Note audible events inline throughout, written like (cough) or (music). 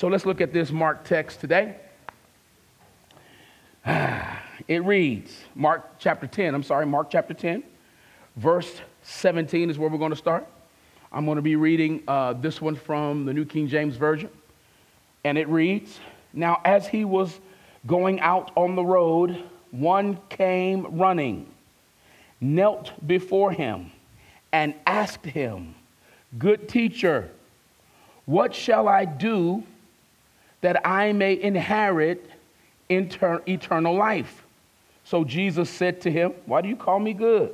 So let's look at this Mark text today. (sighs) It reads, Mark chapter 10, I'm sorry, Mark chapter 10, verse 17 is where we're going to start. I'm going to be reading uh, this one from the New King James Version. And it reads Now, as he was going out on the road, one came running, knelt before him, and asked him, Good teacher, what shall I do that I may inherit inter- eternal life? So Jesus said to him, Why do you call me good?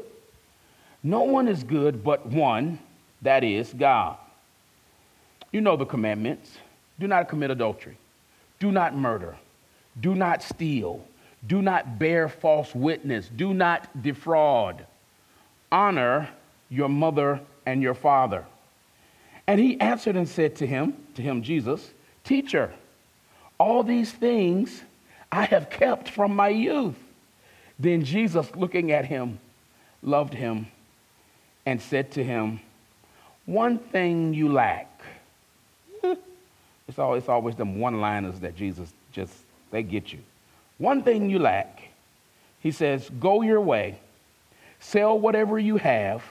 No one is good but one, that is God. You know the commandments do not commit adultery, do not murder, do not steal, do not bear false witness, do not defraud, honor your mother and your father. And he answered and said to him, to him, Jesus, Teacher, all these things I have kept from my youth. Then Jesus, looking at him, loved him and said to him, One thing you lack. (laughs) It's always, it's always them one liners that Jesus just, they get you. One thing you lack. He says, Go your way, sell whatever you have,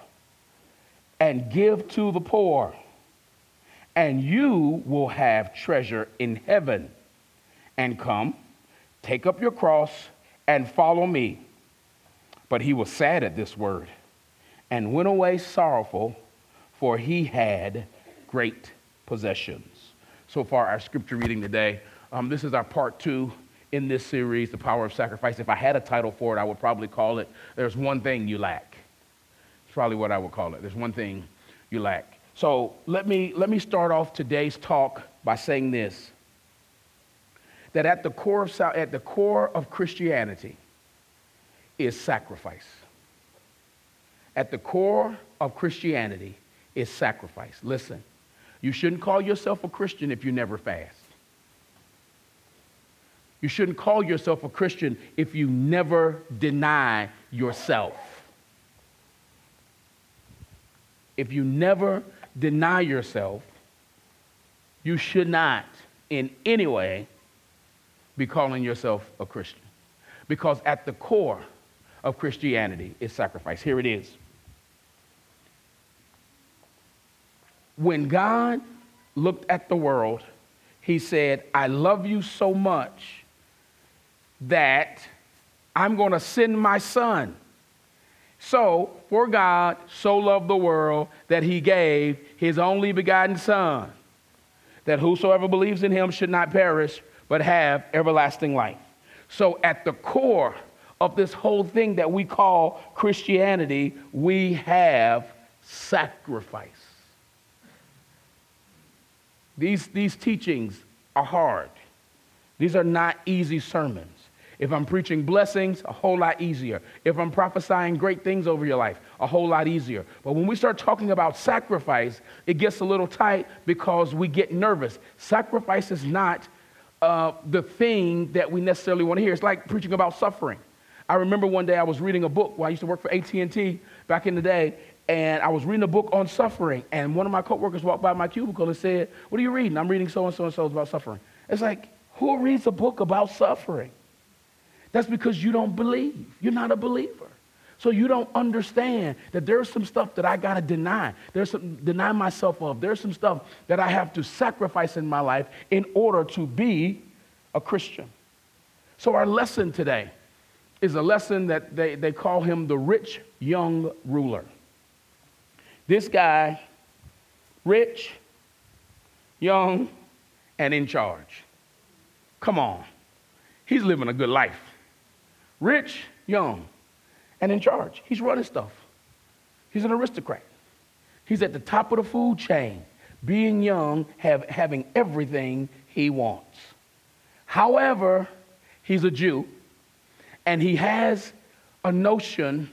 and give to the poor, and you will have treasure in heaven. And come, take up your cross, and follow me. But he was sad at this word and went away sorrowful, for he had great possessions. So far, our scripture reading today. Um, this is our part two in this series, The Power of Sacrifice. If I had a title for it, I would probably call it There's One Thing You Lack. It's probably what I would call it. There's one thing you lack. So let me, let me start off today's talk by saying this that at the core of, at the core of Christianity is sacrifice. At the core of Christianity is sacrifice. Listen, you shouldn't call yourself a Christian if you never fast. You shouldn't call yourself a Christian if you never deny yourself. If you never deny yourself, you should not in any way be calling yourself a Christian. Because at the core of Christianity is sacrifice. Here it is. When God looked at the world, he said, I love you so much that I'm going to send my son. So, for God so loved the world that he gave his only begotten son, that whosoever believes in him should not perish, but have everlasting life. So, at the core of this whole thing that we call Christianity, we have sacrifice. These, these teachings are hard. These are not easy sermons. If I'm preaching blessings, a whole lot easier. If I'm prophesying great things over your life, a whole lot easier. But when we start talking about sacrifice, it gets a little tight because we get nervous. Sacrifice is not uh, the thing that we necessarily want to hear. It's like preaching about suffering. I remember one day I was reading a book. Well, I used to work for AT&T back in the day, and I was reading a book on suffering, and one of my coworkers walked by my cubicle and said, "What are you reading?" I'm reading so and so and so about suffering. It's like, who reads a book about suffering? That's because you don't believe. You're not a believer. So you don't understand that there's some stuff that I got to deny. There's some deny myself of. There's some stuff that I have to sacrifice in my life in order to be a Christian. So our lesson today is a lesson that they, they call him the rich young ruler. This guy, rich, young, and in charge. Come on. He's living a good life. Rich, young, and in charge. He's running stuff. He's an aristocrat. He's at the top of the food chain, being young, have, having everything he wants. However, he's a Jew, and he has a notion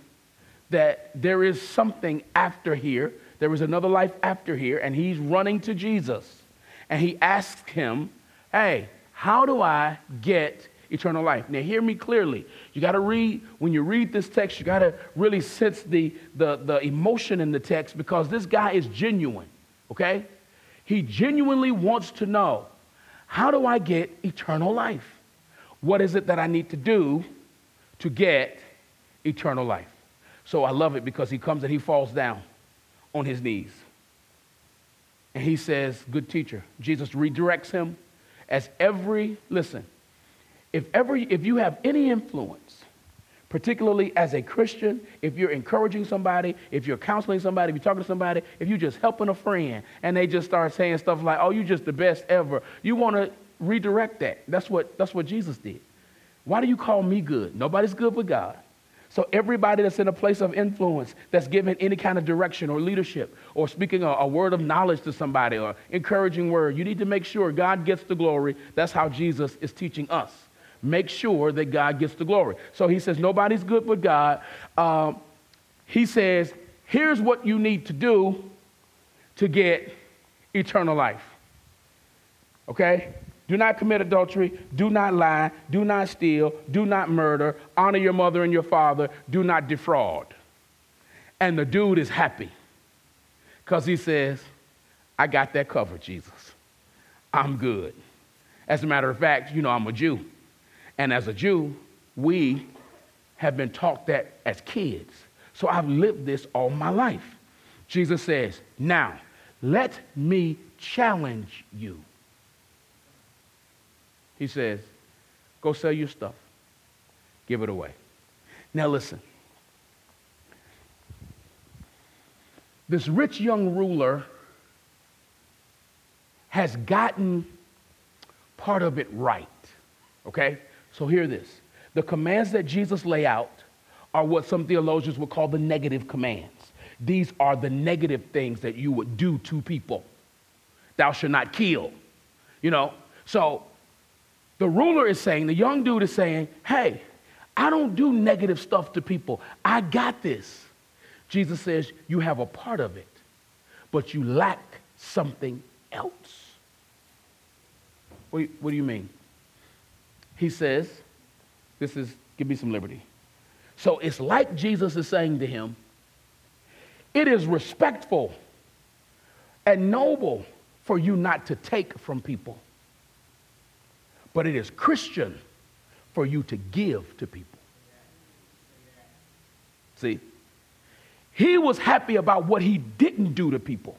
that there is something after here. There is another life after here, and he's running to Jesus. And he asks him, Hey, how do I get eternal life? Now, hear me clearly. You got to read, when you read this text, you got to really sense the, the, the emotion in the text because this guy is genuine, okay? He genuinely wants to know How do I get eternal life? What is it that I need to do to get eternal life? So I love it because he comes and he falls down on his knees. And he says, Good teacher. Jesus redirects him as every, listen, if ever if you have any influence, particularly as a Christian, if you're encouraging somebody, if you're counseling somebody, if you're talking to somebody, if you're just helping a friend and they just start saying stuff like, oh, you're just the best ever, you want to redirect that. That's what, that's what Jesus did. Why do you call me good? Nobody's good but God. So everybody that's in a place of influence, that's giving any kind of direction or leadership, or speaking a, a, word of knowledge to somebody, or encouraging word, you need to make sure God gets the glory. That's how Jesus is teaching us. Make sure that God gets the glory. So he says, nobody's good but God. Um, he says, here's what you need to do to get eternal life. Okay? Do not commit adultery. Do not lie. Do not steal. Do not murder. Honor your mother and your father. Do not defraud. And the dude is happy because he says, I got that covered, Jesus. I'm good. As a matter of fact, you know, I'm a Jew. And as a Jew, we have been taught that as kids. So I've lived this all my life. Jesus says, Now, let me challenge you. He says, Go sell your stuff, give it away. Now, listen. This rich young ruler has gotten part of it right. Okay? So, hear this. The commands that Jesus lay out are what some theologians would call the negative commands. These are the negative things that you would do to people. Thou shalt not kill. You know, so the ruler is saying, the young dude is saying, hey, I don't do negative stuff to people. I got this. Jesus says, you have a part of it, but you lack something else. What, what do you mean? He says, this is, give me some liberty. So it's like Jesus is saying to him, it is respectful and noble for you not to take from people but it is Christian for you to give to people. See, he was happy about what he didn't do to people.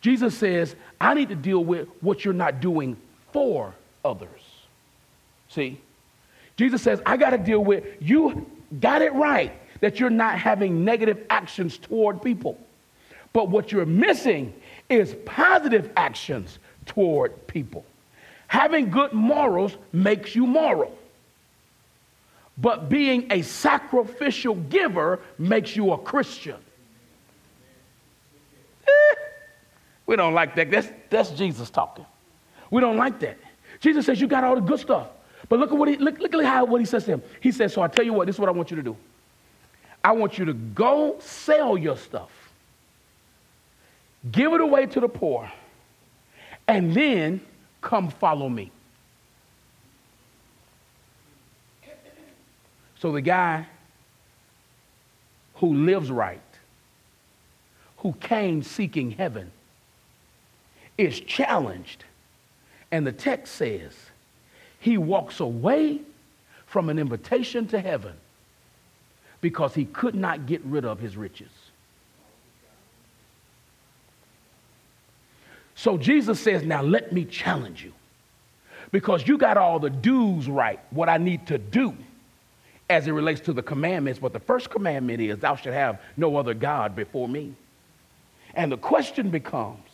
Jesus says, I need to deal with what you're not doing for others. See, Jesus says, I got to deal with you got it right that you're not having negative actions toward people. But what you're missing is positive actions toward people. Having good morals makes you moral. But being a sacrificial giver makes you a Christian. Eh, we don't like that. That's, that's Jesus talking. We don't like that. Jesus says, You got all the good stuff. But look at what he look, look at how what he says to him. He says, So I tell you what, this is what I want you to do. I want you to go sell your stuff, give it away to the poor, and then Come follow me. So the guy who lives right, who came seeking heaven, is challenged. And the text says he walks away from an invitation to heaven because he could not get rid of his riches. So Jesus says, Now let me challenge you. Because you got all the do's right, what I need to do as it relates to the commandments. But the first commandment is, Thou shalt have no other God before me. And the question becomes,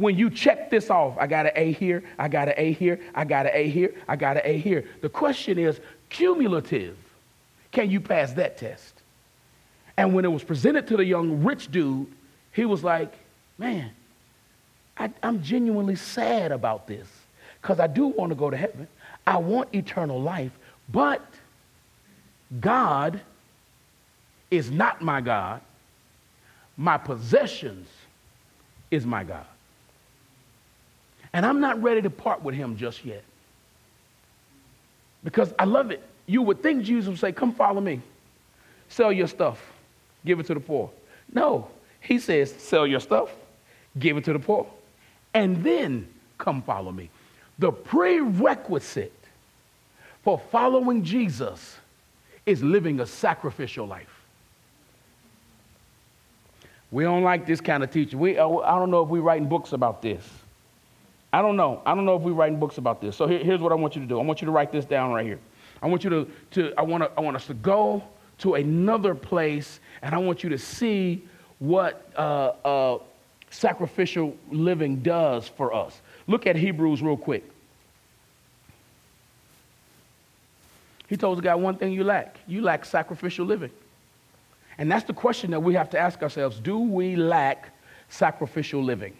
when you check this off, I got an A here, I got an A here, I got an A here, I got an A here. The question is cumulative. Can you pass that test? And when it was presented to the young rich dude, he was like, man, I, am genuinely sad about this because I do want to go to heaven. I want eternal life, but God is not my God. My possessions is my God. And I'm not ready to part with him just yet. Because I love it. You would think Jesus would say, Come follow me. Sell your stuff, give it to the poor. No, he says, Sell your stuff, give it to the poor and then come follow me. The prerequisite for following Jesus is living a sacrificial life. We don't like this kind of teaching. We, uh, I don't know if we're writing books about this. I don't know. I don't know if we're writing books about this. So here, here's what I want you to do. I want you to write this down right here. I want you to, to I, want to, I want us to go to another place and I want you to see what uh, uh, sacrificial living does for us. Look at Hebrews real quick. He told the guy one thing you lack you lack sacrificial living. And that's the question that we have to ask ourselves do we lack sacrificial living?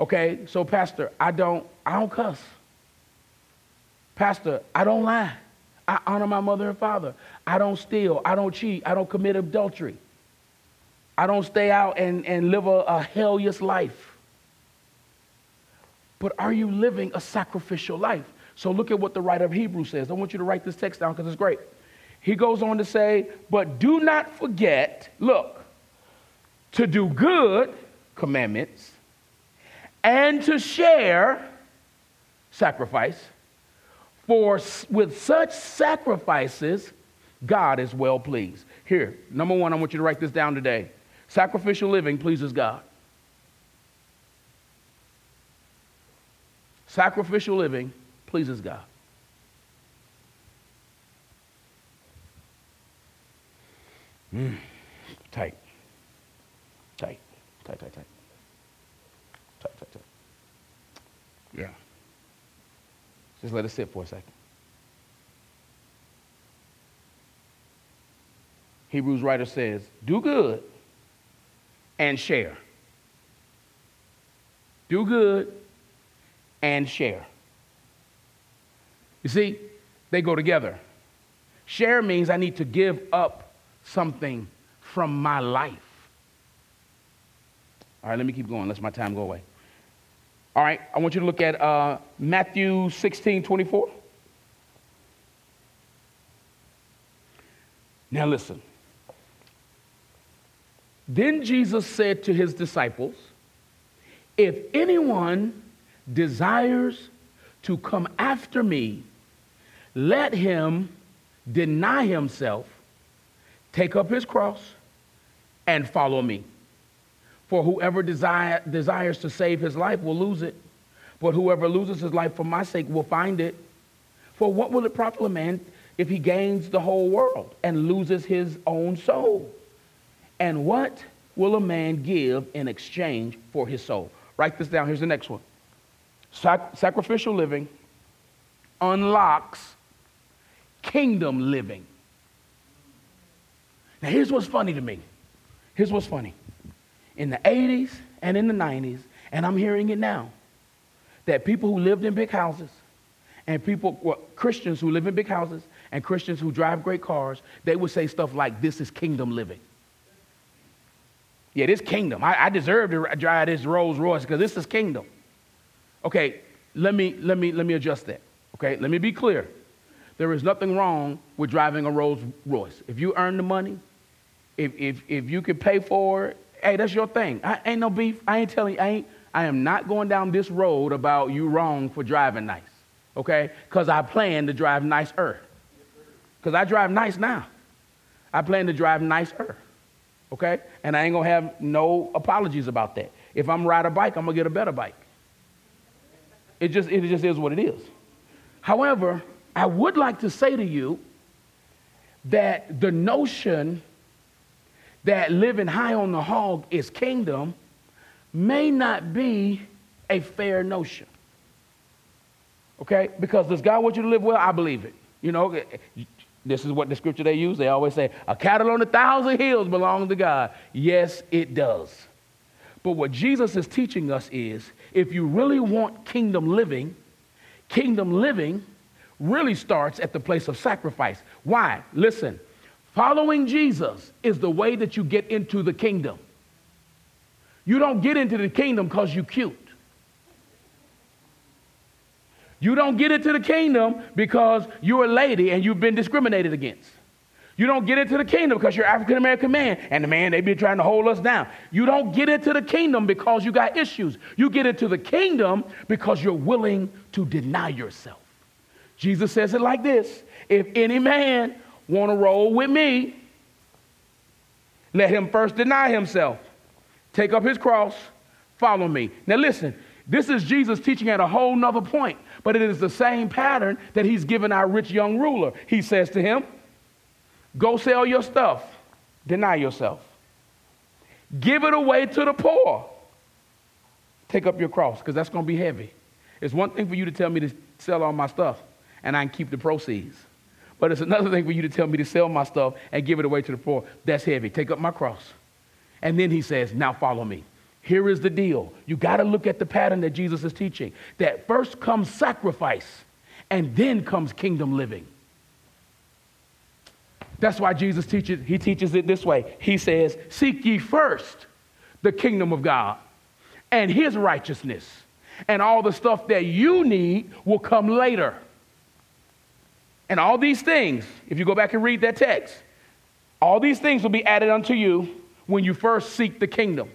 Okay, so Pastor, I don't, I don't cuss. Pastor, I don't lie. I honor my mother and father. I don't steal. I don't cheat. I don't commit adultery. I don't stay out and, and live a, a hellish life. But are you living a sacrificial life? So look at what the writer of Hebrews says. I want you to write this text down because it's great. He goes on to say, But do not forget, look, to do good, commandments, and to share, sacrifice. For with such sacrifices, God is well pleased. Here, number one, I want you to write this down today. Sacrificial living pleases God. Sacrificial living pleases God. Mm. Tight. Tight. Tight, tight, tight. Yeah. Just let it sit for a second. Hebrews writer says, do good and share. Do good and share. You see, they go together. Share means I need to give up something from my life. All right, let me keep going. Let's my time go away. All right, I want you to look at uh, Matthew 16 24. Now, listen. Then Jesus said to his disciples, If anyone desires to come after me, let him deny himself, take up his cross, and follow me. For whoever desire, desires to save his life will lose it, but whoever loses his life for my sake will find it. For what will it profit a man if he gains the whole world and loses his own soul? And what will a man give in exchange for his soul? Write this down. Here's the next one. Sac- sacrificial living unlocks kingdom living. Now, here's what's funny to me. Here's what's funny. In the 80s and in the 90s, and I'm hearing it now, that people who lived in big houses and people, well, Christians who live in big houses and Christians who drive great cars, they would say stuff like, This is kingdom living. Yeah, this kingdom. I, I deserve to drive this Rolls Royce because this is kingdom. Okay, let me, let, me, let me adjust that. Okay, let me be clear. There is nothing wrong with driving a Rolls Royce. If you earn the money, if, if, if you can pay for it, hey, that's your thing. I ain't no beef. I ain't telling you, I ain't, I am not going down this road about you wrong for driving nice. Okay? Because I plan to drive nice nicer. Because I drive nice now. I plan to drive nice nicer. Okay? And I ain't gonna have no apologies about that. If I'm ride a bike, I'm gonna get a better bike. It just, it just is what it is. However, I would like to say to you that the notion that living high on the hog is kingdom may not be a fair notion. Okay? Because does God want you to live well? I believe it. You know, this is what the scripture they use. They always say, a cattle on a thousand hills belongs to God. Yes, it does. But what Jesus is teaching us is if you really want kingdom living, kingdom living really starts at the place of sacrifice. Why? Listen, following Jesus is the way that you get into the kingdom. You don't get into the kingdom because you're cute. You don't get into the kingdom because you're a lady and you've been discriminated against. You don't get into the kingdom because you're African American man and the man they've been trying to hold us down. You don't get into the kingdom because you got issues. You get into the kingdom because you're willing to deny yourself. Jesus says it like this: If any man want to roll with me, let him first deny himself, take up his cross, follow me. Now listen, this is Jesus teaching at a whole nother point, but it is the same pattern that he's given our rich young ruler. He says to him, Go sell your stuff. Deny yourself. Give it away to the poor. Take up your cross because that's going to be heavy. It's one thing for you to tell me to sell all my stuff and I can keep the proceeds. But it's another thing for you to tell me to sell my stuff and give it away to the poor. That's heavy. Take up my cross. And then he says, Now follow me. Here is the deal. You got to look at the pattern that Jesus is teaching. That first comes sacrifice, and then comes kingdom living. That's why Jesus teaches, he teaches it this way. He says, Seek ye first the kingdom of God and his righteousness, and all the stuff that you need will come later. And all these things, if you go back and read that text, all these things will be added unto you when you first seek the kingdom.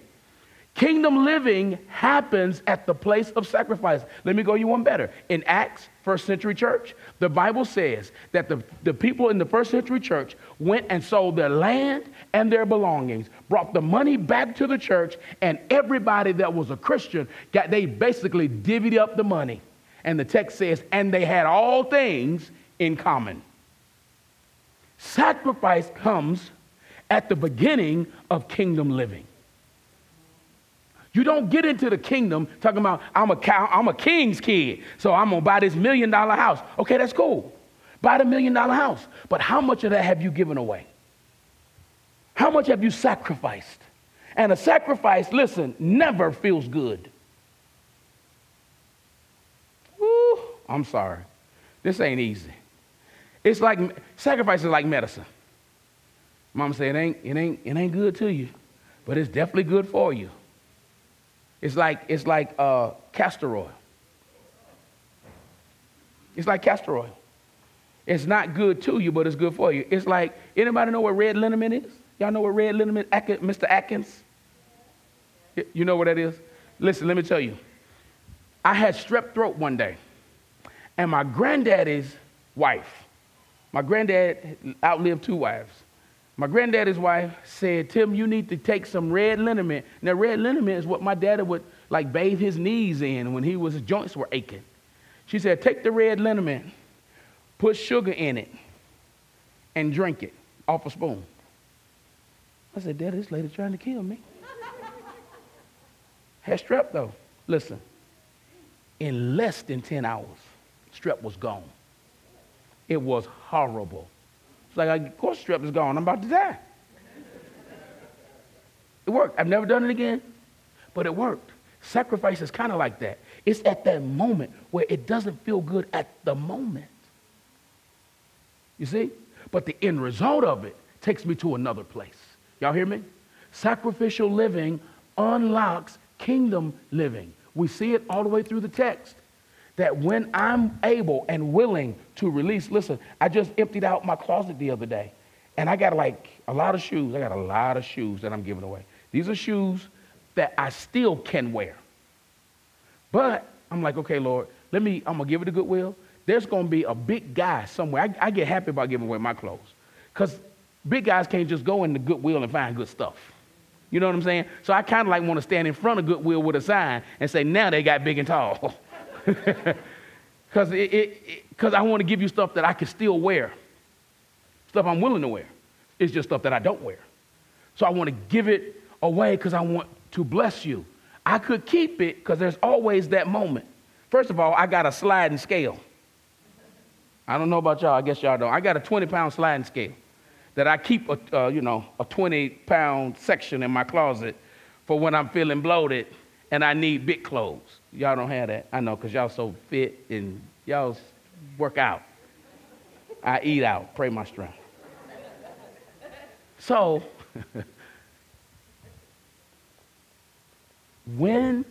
Kingdom living happens at the place of sacrifice. Let me go you one better. In Acts, first century church, the Bible says that the, the people in the first century church went and sold their land and their belongings, brought the money back to the church, and everybody that was a Christian got they basically divvied up the money. And the text says, and they had all things in common. Sacrifice comes at the beginning of kingdom living. You don't get into the kingdom talking about I'm a cow, I'm a king's kid, so I'm gonna buy this million dollar house. Okay, that's cool. Buy the million dollar house. But how much of that have you given away? How much have you sacrificed? And a sacrifice, listen, never feels good. Woo, I'm sorry. This ain't easy. It's like sacrifice is like medicine. Mama said it ain't, it ain't, it ain't good to you, but it's definitely good for you. It's like, it's like uh, castor oil. It's like castor oil. It's not good to you, but it's good for you. It's like, anybody know what red liniment is? Y'all know what red liniment, Mr. Atkins? You know what that is? Listen, let me tell you. I had strep throat one day, and my granddaddy's wife, my granddad outlived two wives. My granddaddy's wife said, Tim, you need to take some red liniment. Now, red liniment is what my daddy would like bathe his knees in when he was his joints were aching. She said, take the red liniment, put sugar in it, and drink it off a spoon. I said, Daddy, this lady trying to kill me. (laughs) Had strep though. Listen, in less than 10 hours, strep was gone. It was horrible. It's like, of course, strep is gone. I'm about to die. It worked. I've never done it again, but it worked. Sacrifice is kind of like that. It's at that moment where it doesn't feel good at the moment. You see? But the end result of it takes me to another place. Y'all hear me? Sacrificial living unlocks kingdom living. We see it all the way through the text that when I'm able and willing to release, listen, I just emptied out my closet the other day, and I got like a lot of shoes. I got a lot of shoes that I'm giving away. These are shoes that I still can wear. But I'm like, okay, Lord, let me, I'm gonna give it a goodwill. There's gonna be a big guy somewhere. I, I get happy about giving away my clothes. Because big guys can't just go into Goodwill and find good stuff. You know what I'm saying? So I kind of like want to stand in front of Goodwill with a sign and say, now they got big and tall. (laughs) (laughs) Because it, it, cause I want to give you stuff that I can still wear, stuff I'm willing to wear. It's just stuff that I don't wear. So I want to give it away because I want to bless you. I could keep it because there's always that moment. First of all, I got a sliding scale. I don't know about y'all. I guess y'all don't. I got a 20 pound sliding scale that I keep a, uh, you know, a 20 pound section in my closet for when I'm feeling bloated and I need big clothes. Y'all don't have that. I know because y'all so fit and y'all work out. I eat out. Pray my strength. So, (laughs) when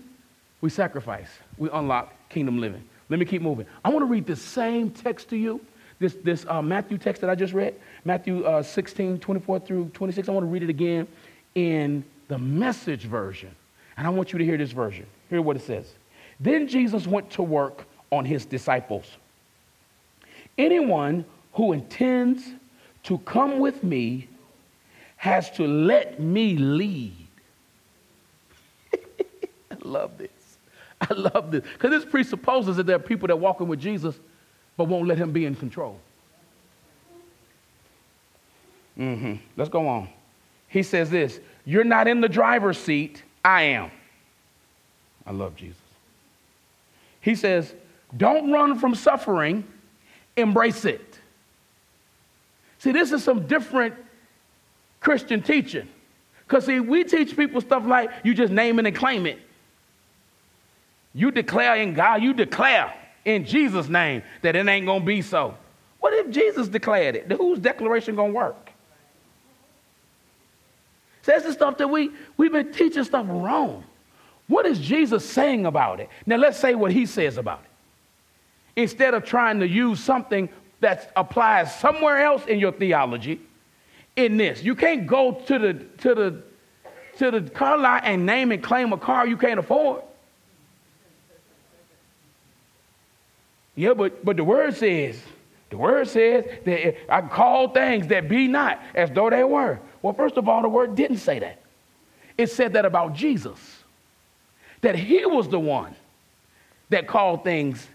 we sacrifice, we unlock kingdom living. Let me keep moving. I want to read the same text to you this, this uh, Matthew text that I just read, Matthew uh, 16, 24 through 26. I want to read it again in the message version. And I want you to hear this version. Hear what it says. Then Jesus went to work on his disciples. Anyone who intends to come with me has to let me lead. (laughs) I love this. I love this. Because this presupposes that there are people that walking with Jesus but won't let him be in control. Mm-hmm. Let's go on. He says this You're not in the driver's seat, I am. I love Jesus. He says, Don't run from suffering, embrace it. See, this is some different Christian teaching. Because, see, we teach people stuff like you just name it and claim it. You declare in God, you declare in Jesus' name that it ain't going to be so. What if Jesus declared it? Whose declaration going to work? That's the stuff that we, we've been teaching stuff wrong. What is Jesus saying about it? Now let's say what he says about it. Instead of trying to use something that applies somewhere else in your theology, in this. You can't go to the to the to the car lot and name and claim a car you can't afford. Yeah, but, but the word says, the word says that I call things that be not as though they were. Well, first of all, the word didn't say that. It said that about Jesus, that he was the one that called things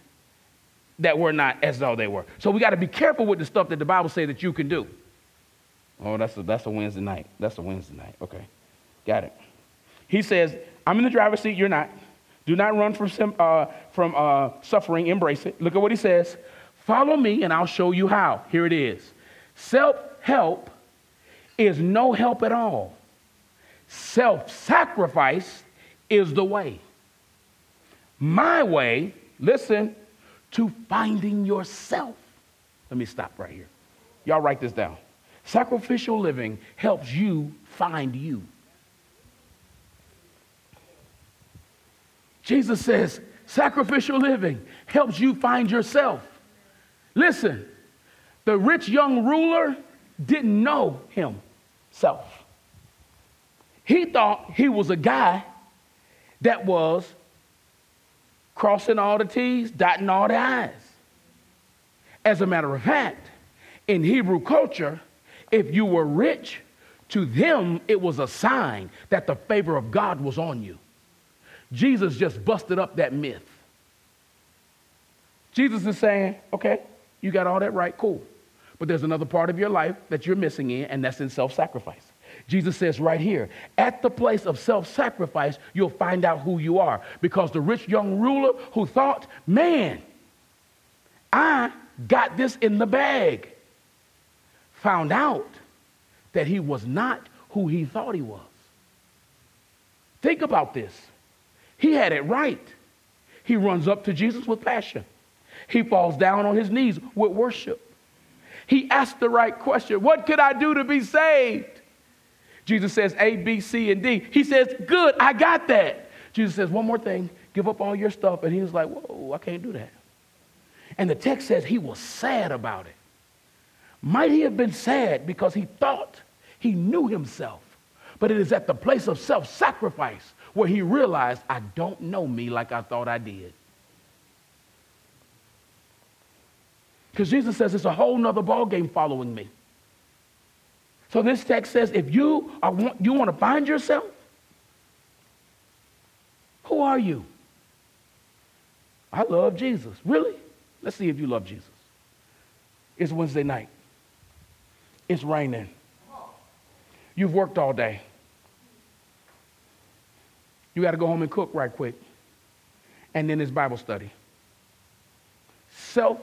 that were not as though they were. So we got to be careful with the stuff that the Bible says that you can do. Oh, that's a, that's a Wednesday night. That's a Wednesday night. Okay. Got it. He says, I'm in the driver's seat, you're not. Do not run from, uh, from uh, suffering, embrace it. Look at what he says. Follow me, and I'll show you how. Here it is. Self help is no help at all. Self sacrifice is the way. My way, listen, to finding yourself. Let me stop right here. Y'all write this down. Sacrificial living helps you find you. Jesus says, sacrificial living helps you find yourself. Listen, the rich young ruler didn't know himself. He thought he was a guy that was crossing all the T's, dotting all the I's. As a matter of fact, in Hebrew culture, if you were rich, to them it was a sign that the favor of God was on you. Jesus just busted up that myth. Jesus is saying, okay, you got all that right, cool. But there's another part of your life that you're missing in, and that's in self sacrifice. Jesus says right here, at the place of self sacrifice, you'll find out who you are. Because the rich young ruler who thought, man, I got this in the bag, found out that he was not who he thought he was. Think about this. He had it right. He runs up to Jesus with passion. He falls down on his knees with worship. He asked the right question What could I do to be saved? Jesus says A, B, C, and D. He says, Good, I got that. Jesus says, One more thing, give up all your stuff. And he was like, Whoa, I can't do that. And the text says he was sad about it. Might he have been sad because he thought he knew himself? But it is at the place of self sacrifice where he realized, I don't know me like I thought I did. Because Jesus says it's a whole nother ballgame following me. So this text says if you, are, you want to find yourself, who are you? I love Jesus. Really? Let's see if you love Jesus. It's Wednesday night. It's raining. You've worked all day. You got to go home and cook right quick. And then it's Bible study. Self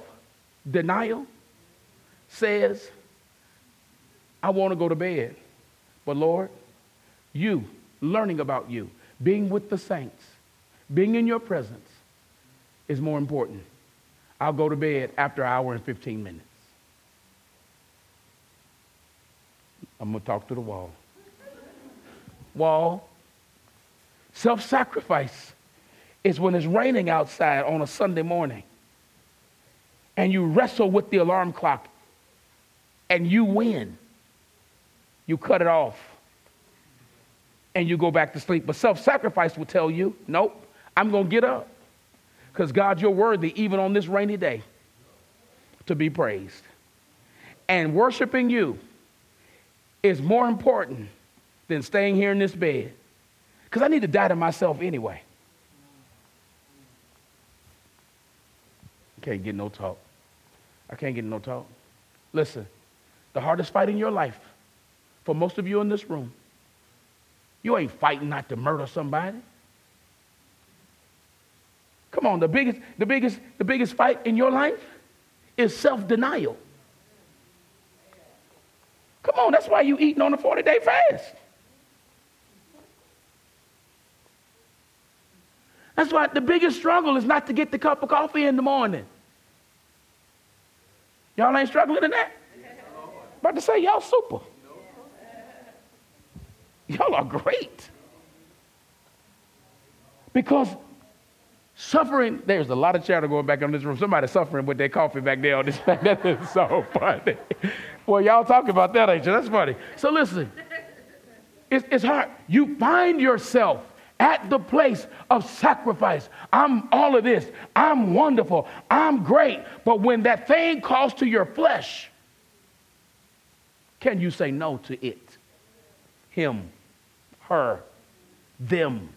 denial says, I want to go to bed. But Lord, you, learning about you, being with the saints, being in your presence is more important. I'll go to bed after an hour and 15 minutes. I'm going to talk to the wall. Wall, self sacrifice is when it's raining outside on a Sunday morning and you wrestle with the alarm clock and you win, you cut it off and you go back to sleep. But self sacrifice will tell you, nope, I'm going to get up because God, you're worthy even on this rainy day to be praised. And worshiping you is more important than staying here in this bed because I need to die to myself anyway. Can't get no talk. I can't get no talk. Listen, the hardest fight in your life, for most of you in this room, you ain't fighting not to murder somebody. Come on, the biggest, the biggest, the biggest fight in your life is self-denial. Come on, that's why you eating on a 40-day fast. That's why the biggest struggle is not to get the cup of coffee in the morning. Y'all ain't struggling in that? About to say, y'all super. Y'all are great. Because suffering, there's a lot of chatter going back in this room. Somebody suffering with their coffee back there on this (laughs) back. That is so funny. Well, y'all talking about that, ain't you? That's funny. So listen, it's, it's hard. You find yourself at the place of sacrifice. I'm all of this. I'm wonderful. I'm great. But when that thing calls to your flesh, can you say no to it? Him, her, them.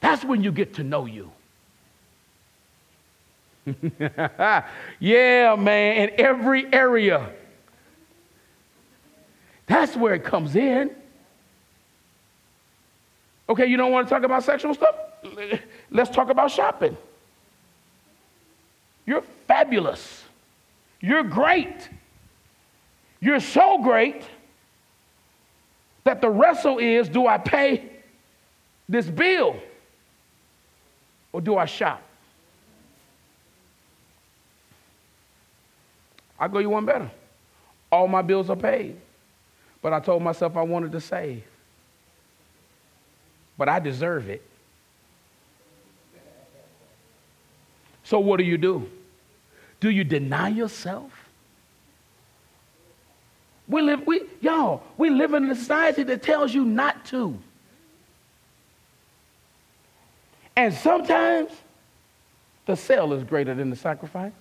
That's when you get to know you. (laughs) yeah, man, in every area. That's where it comes in. Okay, you don't want to talk about sexual stuff? Let's talk about shopping. You're fabulous. You're great. You're so great that the wrestle is do I pay this bill or do I shop? I'll go you one better. All my bills are paid, but I told myself I wanted to save but I deserve it. So, what do you do? Do you deny yourself? We live, we, y'all, we live in a society that tells you not to. And sometimes the sale is greater than the sacrifice.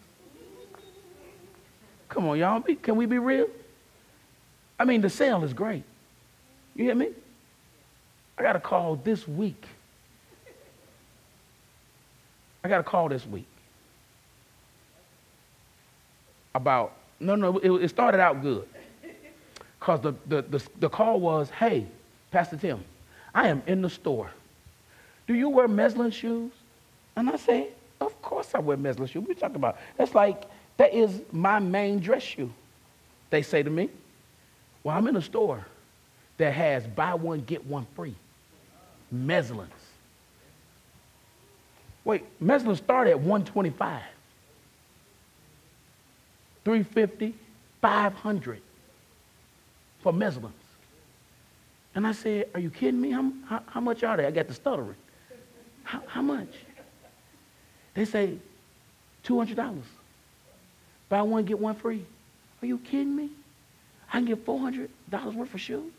Come on, y'all, can we be real? I mean, the sale is great. You hear me? I got a call this week. I got a call this week about, no, no, it, it started out good. Because the, the, the, the call was, hey, Pastor Tim, I am in the store. Do you wear Mezlan shoes? And I say, of course I wear Mezlan shoes. What are you talking about? That's like, that is my main dress shoe. They say to me, well, I'm in a store that has buy one, get one free. Mezlans. Wait, Mezlan started at 125. 350, 500 for Mezlans. And I said, are you kidding me? How, how, how much are they? I got the stuttering. How, how much? They say $200. Buy one, get one free. Are you kidding me? I can get $400 worth of shoes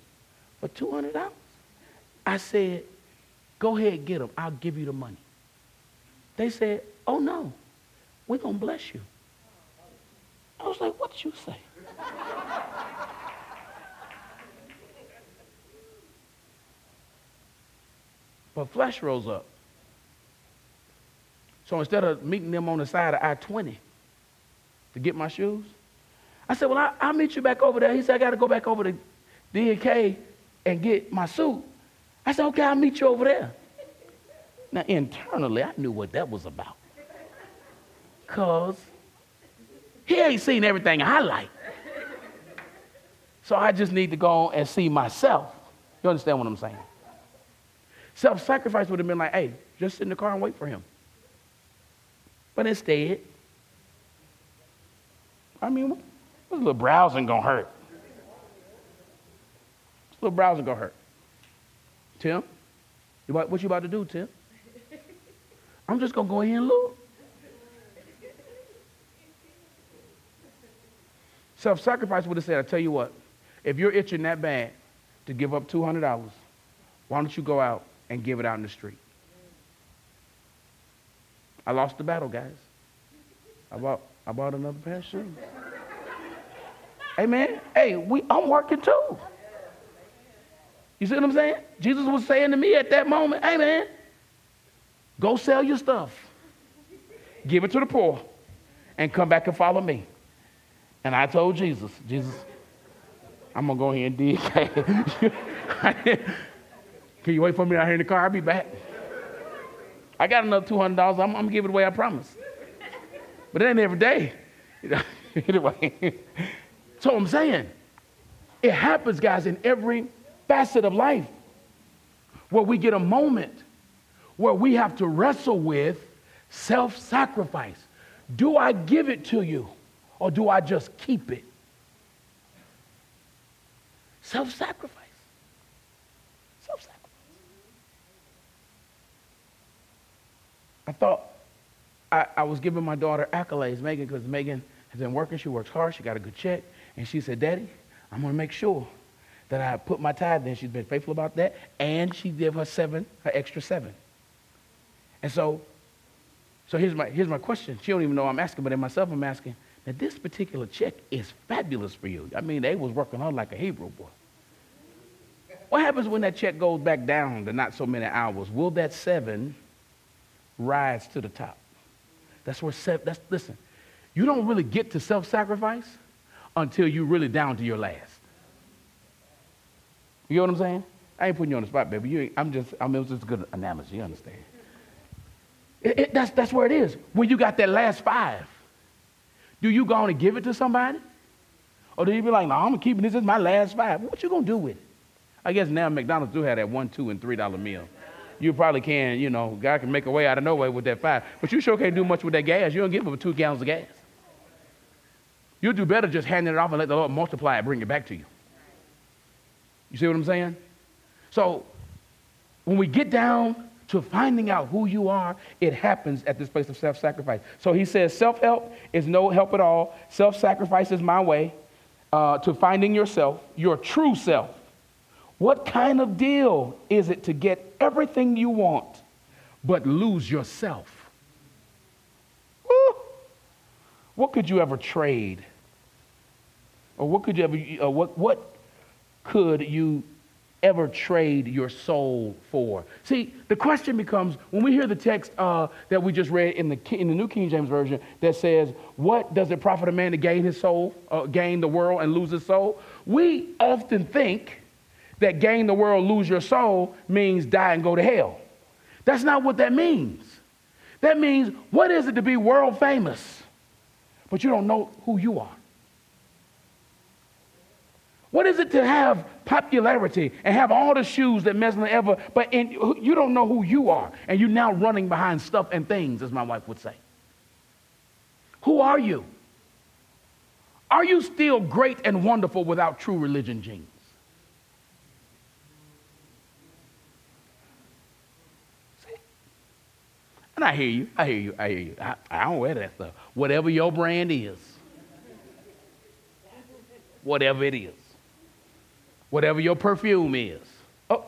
for $200? I said, Go ahead, get them. I'll give you the money. They said, Oh, no, we're going to bless you. I was like, What did you say? (laughs) but flesh rose up. So instead of meeting them on the side of I 20 to get my shoes, I said, Well, I, will meet you back over there. He said, I got to go back over to D&K and get my suit. I said, okay, I'll meet you over there. Now, internally, I knew what that was about. Because he ain't seen everything I like. So I just need to go and see myself. You understand what I'm saying? Self sacrifice would have been like, hey, just sit in the car and wait for him. But instead, I mean, what's a little browsing gonna hurt? A little browsing gonna hurt. Tim, what you about to do, Tim? (laughs) I'm just going to go ahead and look. Self sacrifice would have said, I tell you what, if you're itching that bad to give up $200, why don't you go out and give it out in the street? I lost the battle, guys. I bought, I bought another pair of shoes. hey, man, hey, we, I'm working too. You see what I'm saying? Jesus was saying to me at that moment, hey, man, go sell your stuff, give it to the poor, and come back and follow me. And I told Jesus, Jesus, I'm to go here and dig. (laughs) Can you wait for me out here in the car? I'll be back. I got another $200. I'm, I'm to give it away, I promise. But it ain't every day. (laughs) anyway, (laughs) so I'm saying, it happens, guys, in every facet of life where we get a moment where we have to wrestle with self sacrifice. Do I give it to you or do I just keep it? Self sacrifice. Self sacrifice. I thought I, I, was giving my daughter accolades, Megan, because Megan has been working. She works hard. She got a good check. And she said, Daddy, I'm going to make sure that I put my tithe in. She's been faithful about that. And she gave her seven, her extra seven. And so, so here's my, here's my question. She don't even know I'm asking, but in myself I'm asking, now this particular check is fabulous for you. I mean, they was working hard like a Hebrew boy. What happens when that check goes back down to not so many hours? Will that seven rise to the top? That's where self, that's, listen, you don't really get to self-sacrifice until you're really down to your last. You know what I'm saying? I ain't putting you on the spot, baby. You I'm just, I mean, it was just a good analogy, you understand? It, it, that's, that's where it is. When you got that last five, do you go on and give it to somebody? Or do you be like, no, I'm keeping this as my last five? What you gonna do with it? I guess now McDonald's do have that one, two, and three dollar meal you probably can, you know, God can make a way out of no way with that five. But you sure can't do much with that gas. You don't give them two gallons of gas. You'll do better just handing it off and let the Lord multiply it, bring it back to you. You see what I'm saying? So when we get down to finding out who you are, it happens at this place of self sacrifice. So he says self help is no help at all. Self sacrifice is my way uh, to finding yourself, your true self. What kind of deal is it to get everything you want but lose yourself? What could you ever trade? Or what could you ever, uh, what, what could you ever trade your soul for? See, the question becomes when we hear the text uh, that we just read in the, in the New King James Version that says, What does it profit a man to gain his soul, uh, gain the world and lose his soul? We often think that gain the world, lose your soul means die and go to hell. That's not what that means. That means, what is it to be world famous, but you don't know who you are? What is it to have popularity and have all the shoes that Mezlan ever, but in, you don't know who you are, and you're now running behind stuff and things, as my wife would say? Who are you? Are you still great and wonderful without true religion jeans? See? And I hear you. I hear you. I hear you. I, I don't wear that stuff. Whatever your brand is, whatever it is, whatever your perfume is. Oh,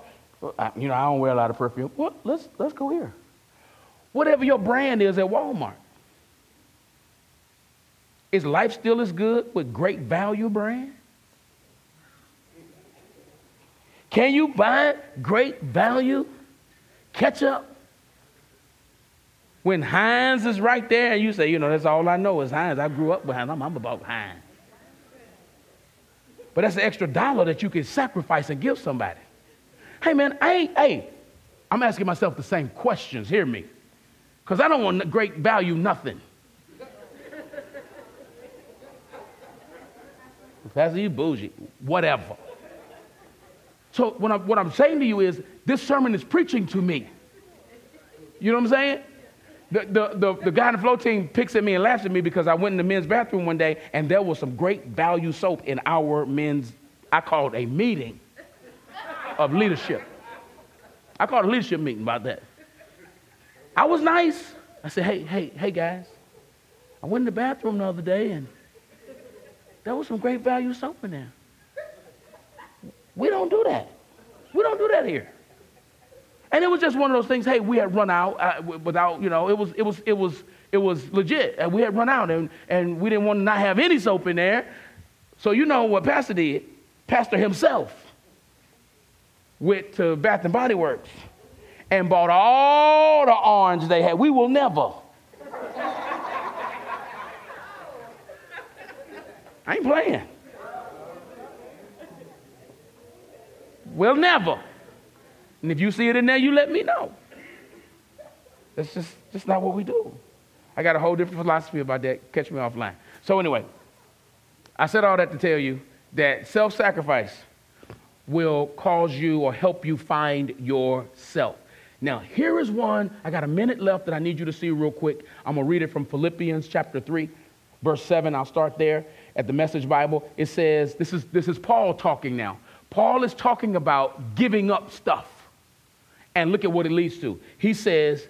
you know, I don't wear a lot of perfume. Well, let's, let's go here. Whatever your brand is at Walmart. Is life still as good with great value brand? Can you buy great value ketchup when Heinz is right there and you say, you know, that's all I know is Heinz. I grew up with Heinz. I'm, I'm about Heinz. But that's an extra dollar that you can sacrifice and give somebody. Hey, man, I ain't, hey, I'm asking myself the same questions. Hear me. Because I don't want great value nothing. Pastor, you bougie. Whatever. So what I'm, what I'm saying to you is this sermon is preaching to me. You know what I'm saying? The, the, the, the, guy on the flow team picks at me and laughs at me because I went in the men's bathroom one day and there was some great value soap in our men's, I call it a meeting of leadership. I called a leadership meeting about that. I was nice. I said, hey, hey, hey guys, I went in the bathroom the other day and there was some great value soap in there. We don't do that. We don't do that here. And it was just one of those things. Hey, we had run out uh, without, you know, it was, it was, it was, it was legit. And we had run out, and, and we didn't want to not have any soap in there. So you know what Pastor did? Pastor himself went to Bath and Body Works and bought all the orange they had. We will never. I ain't playing. We'll never. And if you see it in there, you let me know. That's just, just not what we do. I got a whole different philosophy about that. Catch me offline. So, anyway, I said all that to tell you that self sacrifice will cause you or help you find yourself. Now, here is one. I got a minute left that I need you to see real quick. I'm going to read it from Philippians chapter 3, verse 7. I'll start there at the Message Bible. It says, this is, this is Paul talking now. Paul is talking about giving up stuff. And look at what it leads to. He says,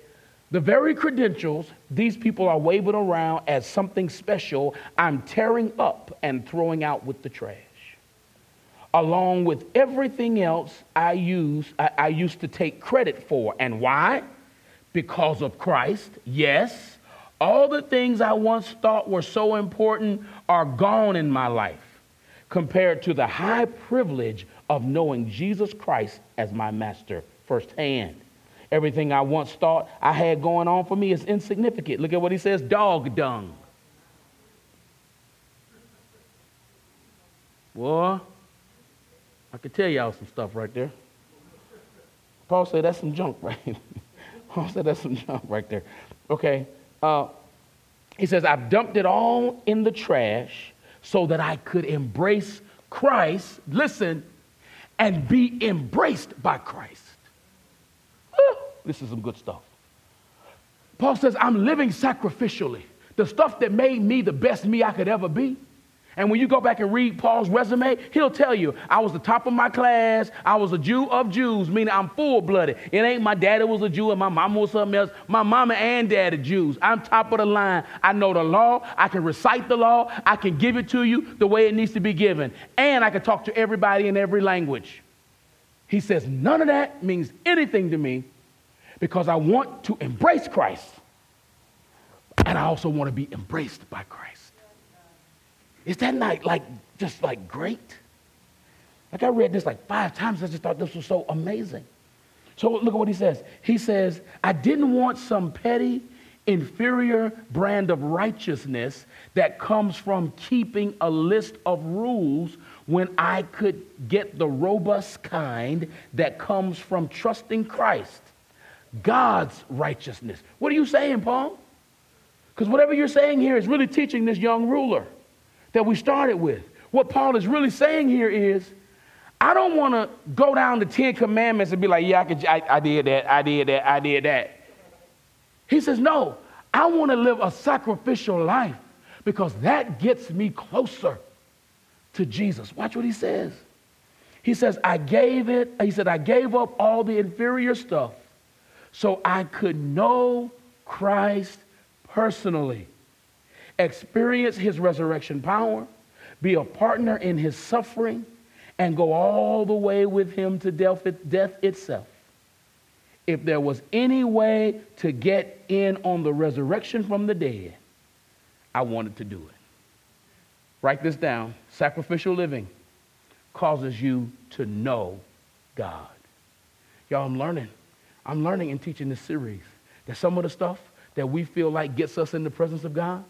the very credentials these people are waving around as something special, I'm tearing up and throwing out with the trash. Along with everything else I use, I, I used to take credit for. And why? Because of Christ, yes. All the things I once thought were so important are gone in my life compared to the high privilege of knowing Jesus Christ as my master firsthand. Everything I once thought I had going on for me is insignificant. Look at what he says dog dung. Boy, I could tell y'all some stuff right there. Paul said that's some junk, right? (laughs) Paul said that's some junk right there. Okay. Uh, he says, I've dumped it all in the trash so that I could embrace Christ. Listen, and be embraced by Christ. This is some good stuff. Paul says, I'm living sacrificially. The stuff that made me the best me I could ever be. And when you go back and read Paul's resume, he'll tell you, I was the top of my class. I was a Jew of Jews, meaning I'm full blooded. It ain't my daddy was a Jew and my mama was something else. My mama and daddy Jews. I'm top of the line. I know the law. I can recite the law. I can give it to you the way it needs to be given. And I can talk to everybody in every language. He says, none of that means anything to me because I want to embrace Christ. And I also want to be embraced by Christ. Is that not like just like great? Like I read this like five times. I just thought this was so amazing. So look at what he says. He says, I didn't want some petty, inferior brand of righteousness that comes from keeping a list of rules when I could get the robust kind that comes from trusting Christ, God's righteousness. What are you saying, Paul? Because whatever you're saying here is really teaching this young ruler that we started with. What Paul is really saying here is, I don't want to go down the Ten Commandments and be like, yeah, I, could, I, I did that, I did that, I did that. He says, no, I want to live a sacrificial life because that gets me closer to Jesus. Watch what he says. He says, I gave it, he said, I gave up all the inferior stuff so I could know Christ personally experience his resurrection power, be a partner in his suffering, and go all the way with him to death, itself. If there was any way to get in on the resurrection from the dead, I wanted to do it. Write this down. Sacrificial living causes you to know God. Y'all, I'm learning. I'm learning and teaching this series that some of the stuff that we feel like gets us in the presence of God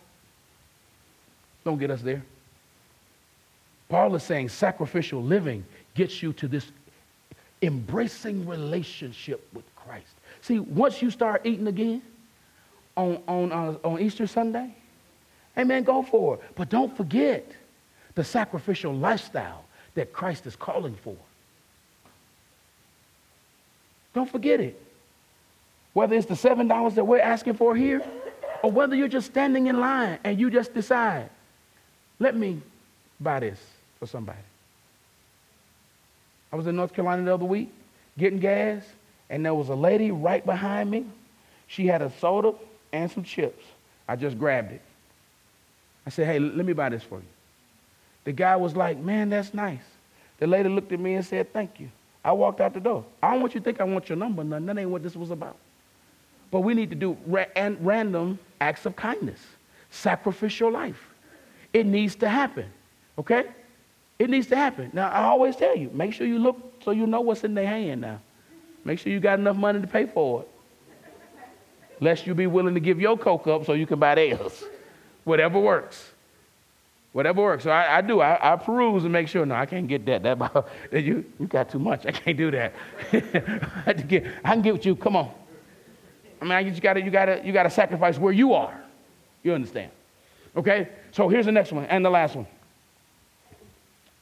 don't get us there. Paul is saying sacrificial living gets you to this embracing relationship with Christ. See, once you start eating again on, on, uh, on Easter Sunday, amen, go for it. But don't forget the sacrificial lifestyle that Christ is calling for. Don't forget it. Whether it's the $7 that we're asking for here, or whether you're just standing in line and you just decide, let me buy this for somebody. I was in North Carolina the other week getting gas, and there was a lady right behind me. She had a soda and some chips. I just grabbed it. I said, hey, let me buy this for you. The guy was like, man, that's nice. The lady looked at me and said, thank you. I walked out the door. I don't want you to think I want your number. None. That ain't what this was about. But we need to do ra- and random acts of kindness, sacrificial life. It needs to happen. Okay? It needs to happen. Now, I always tell you, make sure you look so you know what's in their hand now. Make sure you got enough money to pay for it. Lest you be willing to give your coke up so you can buy theirs. Whatever works. Whatever works. So I, I do. I, I, peruse and make sure. No, I can't get that. That (laughs) you you got too much. I can't do that. (laughs) I, get, I can get with you. Come on. I mean, you got to you got to you got to sacrifice where you are. You understand? Okay. So here's the next one and the last one.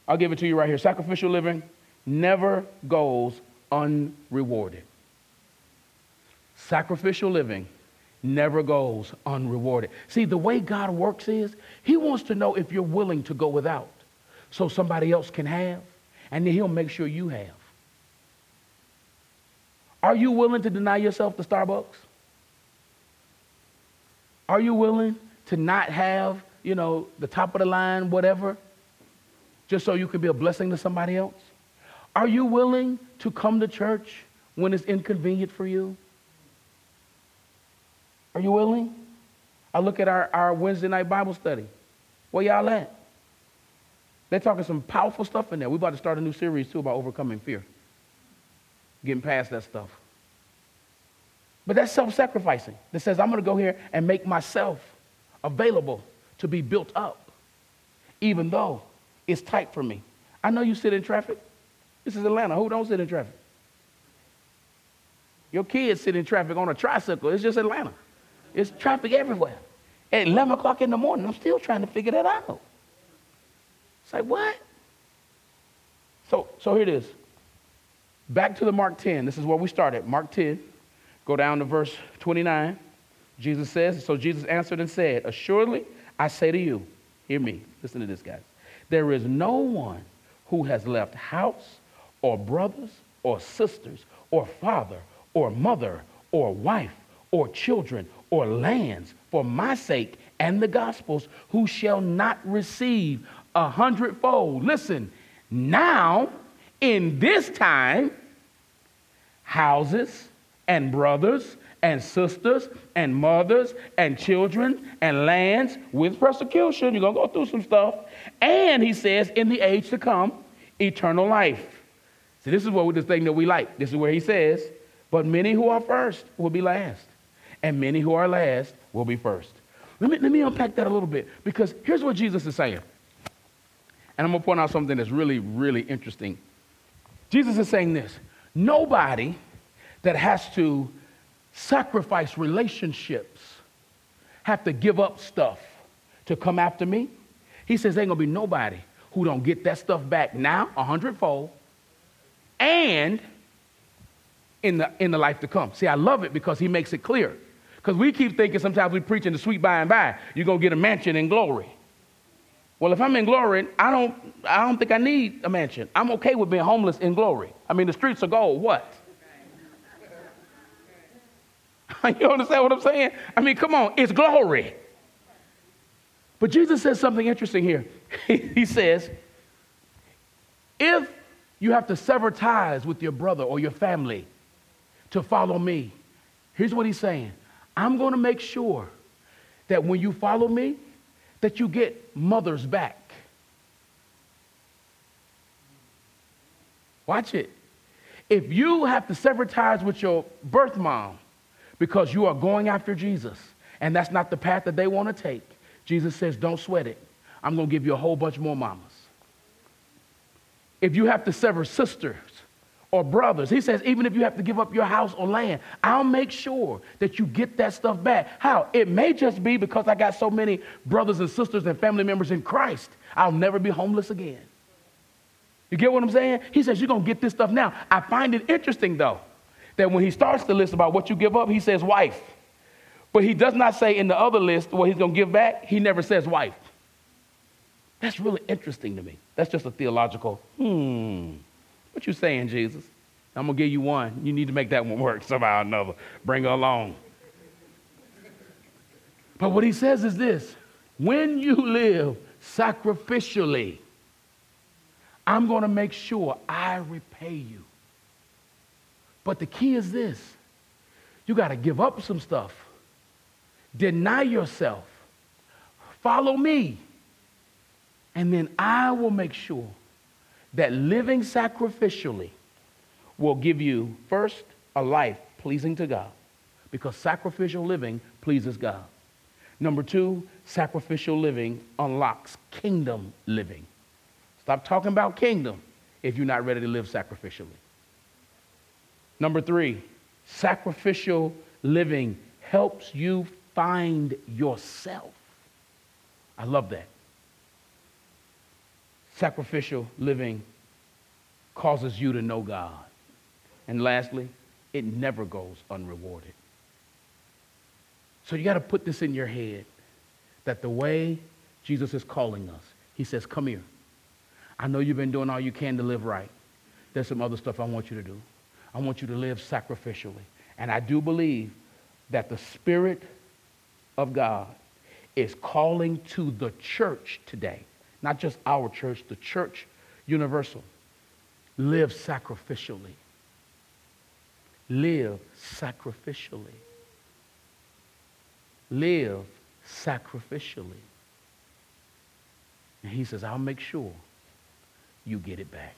I'll give it to you right here. Sacrificial living never goes unrewarded. Sacrificial living never goes unrewarded. See, the way God works is He wants to know if you're willing to go without so somebody else can have, and then He'll make sure you have. Are you willing to deny yourself the Starbucks? Are you willing to not have, you know, the top of the line, whatever, just so you can be a blessing to somebody else? Are you willing to come to church when it's inconvenient for you? Are you willing? I look at our, our Wednesday night Bible study. Where y'all at? They're talking some powerful stuff in there. We're about to start a new series too about overcoming fear. Getting past that stuff. But that's self-sacrificing. That says, I'm going to go here and make myself available to be built up, even though it's tight for me. I know you sit in traffic. This is Atlanta. Who don't sit in traffic? Your kids sit in traffic on a tricycle. It's just Atlanta. It's traffic everywhere. At 11 o'clock in the morning, I'm still trying to figure that out. It's like, what? So, so here it is. Back to the Mark 10. This is where we started. Mark 10. Go down to verse 29. Jesus says, So Jesus answered and said, Assuredly, I say to you, hear me, listen to this, guys. There is no one who has left house or brothers or sisters or father or mother or wife or children or lands for my sake and the gospel's who shall not receive a hundredfold. Listen, now in this time, houses and brothers and sisters and mothers and children and lands with persecution. You're going to go through some stuff. And he says, in the age to come, eternal life. See, this is what this thing that we like. This is where he says, but many who are first will be last, and many who are last will be first. Let me, let me unpack that a little bit because here's what Jesus is saying. And I'm going to point out something that's really, really interesting. Jesus is saying this nobody that has to sacrifice relationships have to give up stuff to come after me. He says, ain't gonna be nobody who don't get that stuff back now, a hundredfold, and in the, in the life to come. See, I love it because he makes it clear. Because we keep thinking sometimes we preach in the sweet by and by, you're to get a mansion in glory. Well, if I'm in glory, I don't, I don't think I need a mansion. I'm okay with being homeless in glory. I mean, the streets are gold. What? (laughs) you understand what I'm saying? I mean, come on, it's glory. But Jesus says something interesting here. (laughs) he says, if you have to sever ties with your brother or your family to follow me, here's what he's saying I'm going to make sure that when you follow me, that you get mothers back. Watch it. If you have to sever ties with your birth mom because you are going after Jesus and that's not the path that they want to take, Jesus says, Don't sweat it. I'm going to give you a whole bunch more mamas. If you have to sever sisters or brothers, he says, even if you have to give up your house or land, I'll make sure that you get that stuff back. How? It may just be because I got so many brothers and sisters and family members in Christ, I'll never be homeless again. You get what I'm saying? He says, You're going to get this stuff now. I find it interesting, though, that when he starts the list about what you give up, he says wife. But he does not say in the other list what he's going to give back, he never says wife. That's really interesting to me. That's just a theological, hmm. What you saying, Jesus? I'm going to give you one. You need to make that one work somehow or another. Bring her along. But what he says is this when you live sacrificially, I'm going to make sure I repay you. But the key is this you got to give up some stuff, deny yourself, follow me, and then I will make sure that living sacrificially will give you, first, a life pleasing to God, because sacrificial living pleases God. Number two, sacrificial living unlocks kingdom living. Stop talking about kingdom if you're not ready to live sacrificially. Number three, sacrificial living helps you find yourself. I love that. Sacrificial living causes you to know God. And lastly, it never goes unrewarded. So you got to put this in your head that the way Jesus is calling us, he says, Come here. I know you've been doing all you can to live right. There's some other stuff I want you to do. I want you to live sacrificially. And I do believe that the Spirit of God is calling to the church today, not just our church, the church universal. Live sacrificially. Live sacrificially. Live sacrificially. And he says, I'll make sure you get it back.